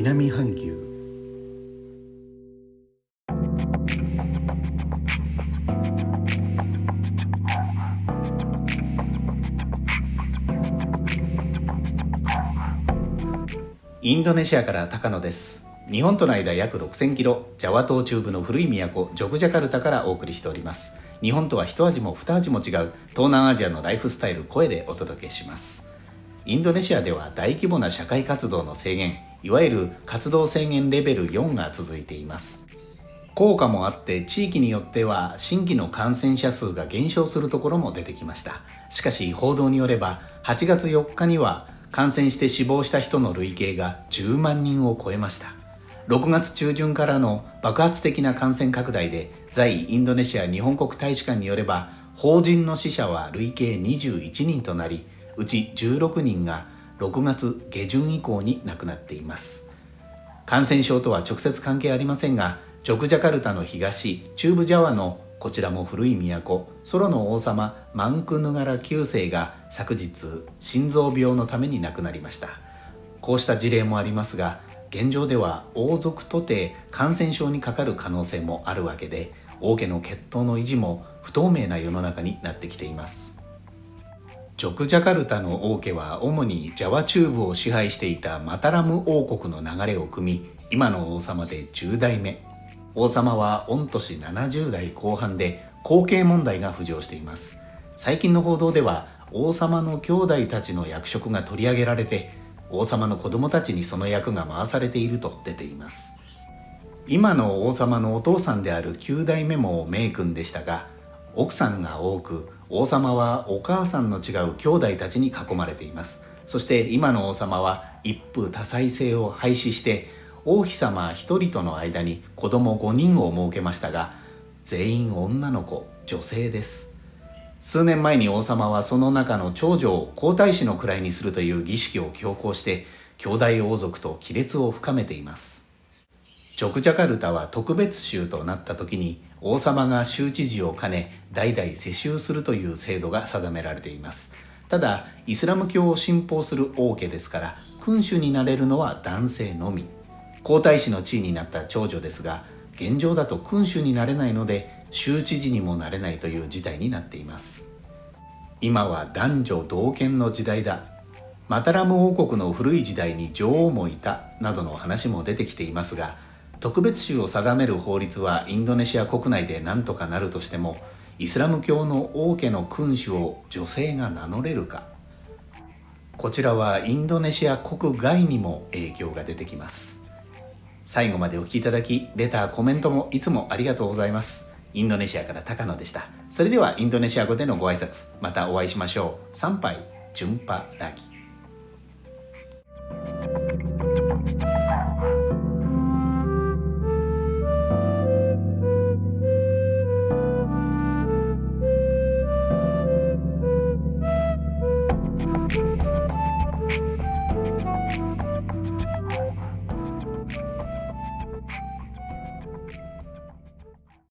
南半球。インドネシアから高野です。日本との間約6000キロ。ジャワ島中部の古い都ジョグジャカルタからお送りしております。日本とは一味も二味も違う東南アジアのライフスタイル声でお届けします。インドネシアでは大規模な社会活動の制限。いわゆる活動制限レベル4が続いています。効果もあって地域によっては新規の感染者数が減少するところも出てきました。しかし報道によれば8月4日には感染して死亡した人の累計が10万人を超えました。6月中旬からの爆発的な感染拡大で在インドネシア日本国大使館によれば法人の死者は累計21人となりうち16人が6月下旬以降に亡くなっています。感染症とは直接関係ありませんがジョグジャカルタの東中部ジャワのこちらも古い都ソロの王様マンクヌガラ9世が昨日心臓病のために亡くなりました。こうした事例もありますが現状では王族とて感染症にかかる可能性もあるわけで王家の血統の維持も不透明な世の中になってきています。ジョクジャカルタの王家は主にジャワ中部を支配していたマタラム王国の流れを組み今の王様で10代目。王様は御年70代後半で後継問題が浮上しています。最近の報道では王様の兄弟たちの役職が取り上げられて王様の子供たちにその役が回されていると出ています。今の王様のお父さんである9代目も名君でしたが奥さんが多く王様はお母さんの違う兄弟たちに囲まれています。そして今の王様は一夫多妻制を廃止して王妃様一人との間に子供5人を設けましたが全員女の子女性です。数年前に王様はその中の長女を皇太子の位にするという儀式を強行して兄弟王族と亀裂を深めています。ジョクジャカルタは特別州となった時に王様が州知事を兼ね代々世襲するという制度が定められています。ただイスラム教を信奉する王家ですから君主になれるのは男性のみ。皇太子の地位になった長女ですが現状だと君主になれないので州知事にもなれないという事態になっています。今は男女同権の時代だ。マタラム王国の古い時代に女王もいたなどの話も出てきていますが特別州を定める法律はインドネシア国内で何とかなるとしてもイスラム教の王家の君主を女性が名乗れるか。こちらはインドネシア国外にも影響が出てきます。最後までお聴きいただきレターコメントもいつもありがとうございます。インドネシアから高野でした。それではインドネシア語でのご挨拶またお会いしましょう。参拝順波ラギ